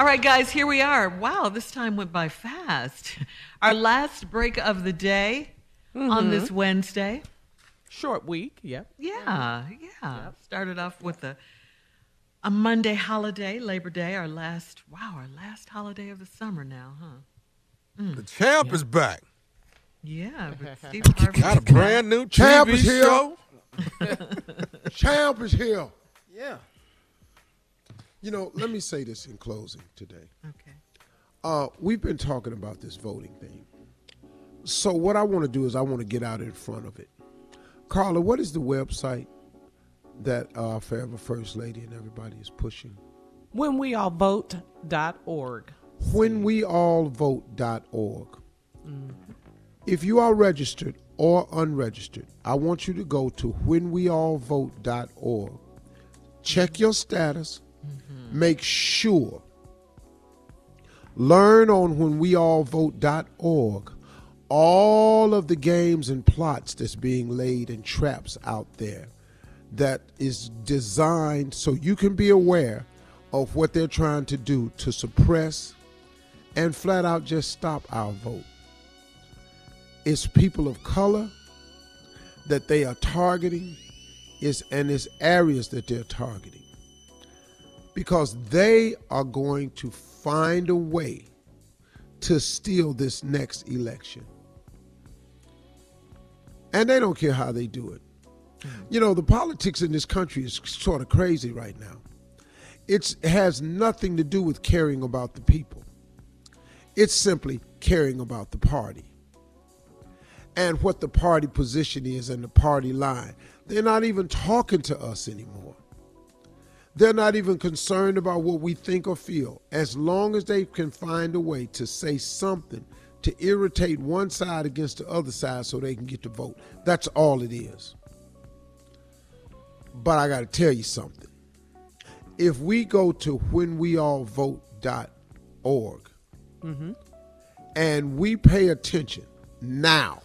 All right, guys, here we are. Wow, this time went by fast. Our last break of the day on this mm-hmm. Wednesday. Short week, yep. Yeah, yeah. Started off with a a Monday holiday, Labor Day, our last wow, our last holiday of the summer now, huh? Mm. The champ is back. Yeah, but Stephen Harvey Got a back. brand new Champ TV is here. show. Champ is here. Yeah. You know, let me say this in closing today. Okay. Uh, we've been talking about this voting thing. So what I want to do is I want to get out in front of it. Carla, what is the website that uh, Forever First Lady and everybody is pushing? When we all vote.org. whenweallvote.org. If you are registered or unregistered, I want you to go to whenweallvote.org. Check your status. Make sure. Learn on whenweallvote.org all of the games and plots that's being laid and traps out there that is designed so you can be aware of what they're trying to do to suppress and flat out just stop our vote. It's people of color that they are targeting is and it's areas that they're targeting. Because they are going to find a way to steal this next election. And they don't care how they do it. You know, the politics in this country is sort of crazy right now. It's, it has nothing to do with caring about the people. It's simply caring about the party and what the party position is and the party line. They're not even talking to us anymore. They're not even concerned about what we think or feel. As long as they can find a way to say something to irritate one side against the other side so they can get the vote. That's all it is. But I got to tell you something. If we go to whenweallvote.org mm-hmm. and we pay attention now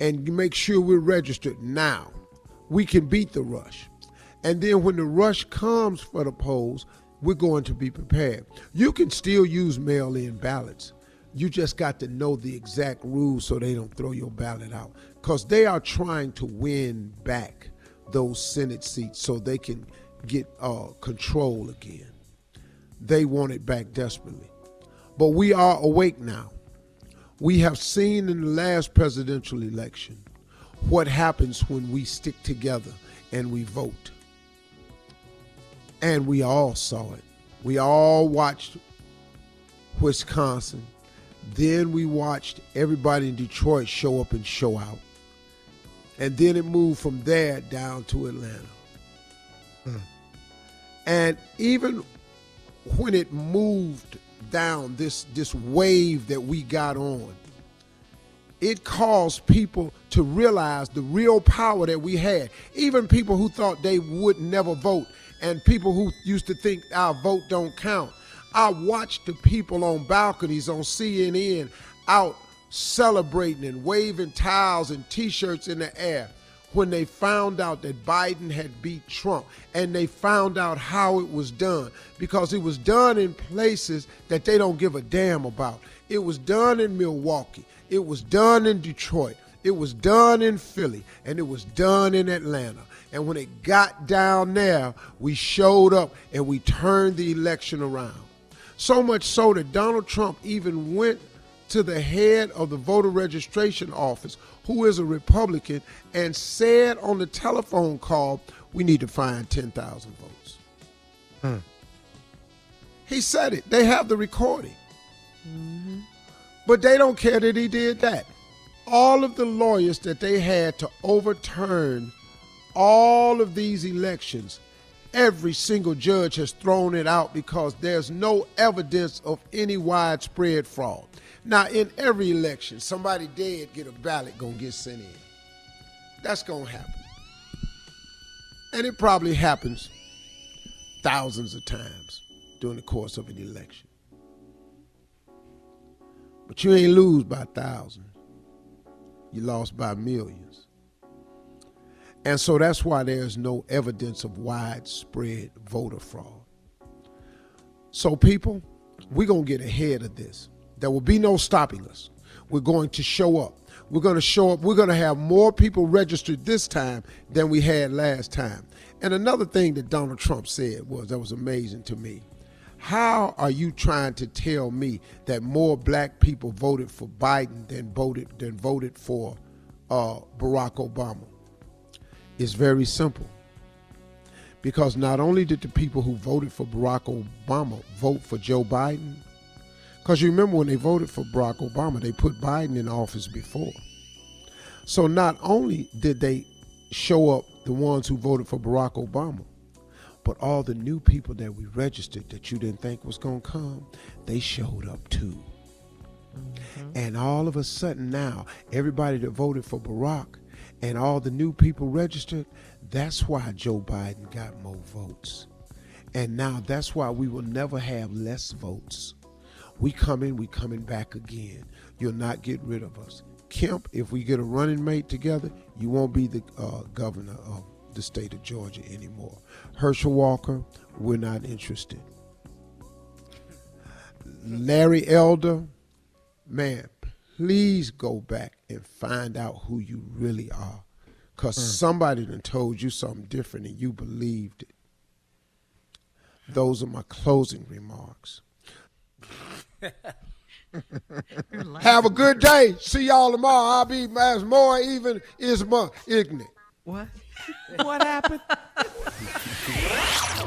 and make sure we're registered now, we can beat the rush. And then when the rush comes for the polls, we're going to be prepared. You can still use mail in ballots. You just got to know the exact rules so they don't throw your ballot out. Because they are trying to win back those Senate seats so they can get uh, control again. They want it back desperately. But we are awake now. We have seen in the last presidential election what happens when we stick together and we vote. And we all saw it. We all watched Wisconsin. Then we watched everybody in Detroit show up and show out. And then it moved from there down to Atlanta. Hmm. And even when it moved down this this wave that we got on, it caused people to realize the real power that we had. Even people who thought they would never vote, and people who used to think our vote don't count. I watched the people on balconies on CNN out celebrating and waving towels and t-shirts in the air when they found out that Biden had beat Trump and they found out how it was done because it was done in places that they don't give a damn about. It was done in Milwaukee, it was done in Detroit, it was done in Philly, and it was done in Atlanta. And when it got down there, we showed up and we turned the election around. So much so that Donald Trump even went to the head of the voter registration office, who is a Republican, and said on the telephone call, we need to find 10,000 votes. Hmm. He said it. They have the recording. Mm-hmm. But they don't care that he did that. All of the lawyers that they had to overturn all of these elections, every single judge has thrown it out because there's no evidence of any widespread fraud. Now, in every election, somebody dead get a ballot gonna get sent in. That's gonna happen. And it probably happens thousands of times during the course of an election. But you ain't lose by thousands. You lost by millions. And so that's why there's no evidence of widespread voter fraud. So, people, we're going to get ahead of this. There will be no stopping us. We're going to show up. We're going to show up. We're going to have more people registered this time than we had last time. And another thing that Donald Trump said was that was amazing to me. How are you trying to tell me that more black people voted for Biden than voted than voted for uh, Barack Obama? It's very simple. Because not only did the people who voted for Barack Obama vote for Joe Biden, because you remember when they voted for Barack Obama, they put Biden in office before. So not only did they show up the ones who voted for Barack Obama, but all the new people that we registered that you didn't think was going to come, they showed up too. Mm-hmm. And all of a sudden now, everybody that voted for Barack and all the new people registered, that's why Joe Biden got more votes. And now that's why we will never have less votes. We coming, we coming back again. You'll not get rid of us. Kemp, if we get a running mate together, you won't be the uh, governor of the state of Georgia anymore. Herschel Walker, we're not interested. Larry Elder, man, please go back and find out who you really are. Because mm. somebody done told you something different and you believed it. Those are my closing remarks. Have a good day. See y'all tomorrow. I'll be as more even is more ignorant. What? what happened?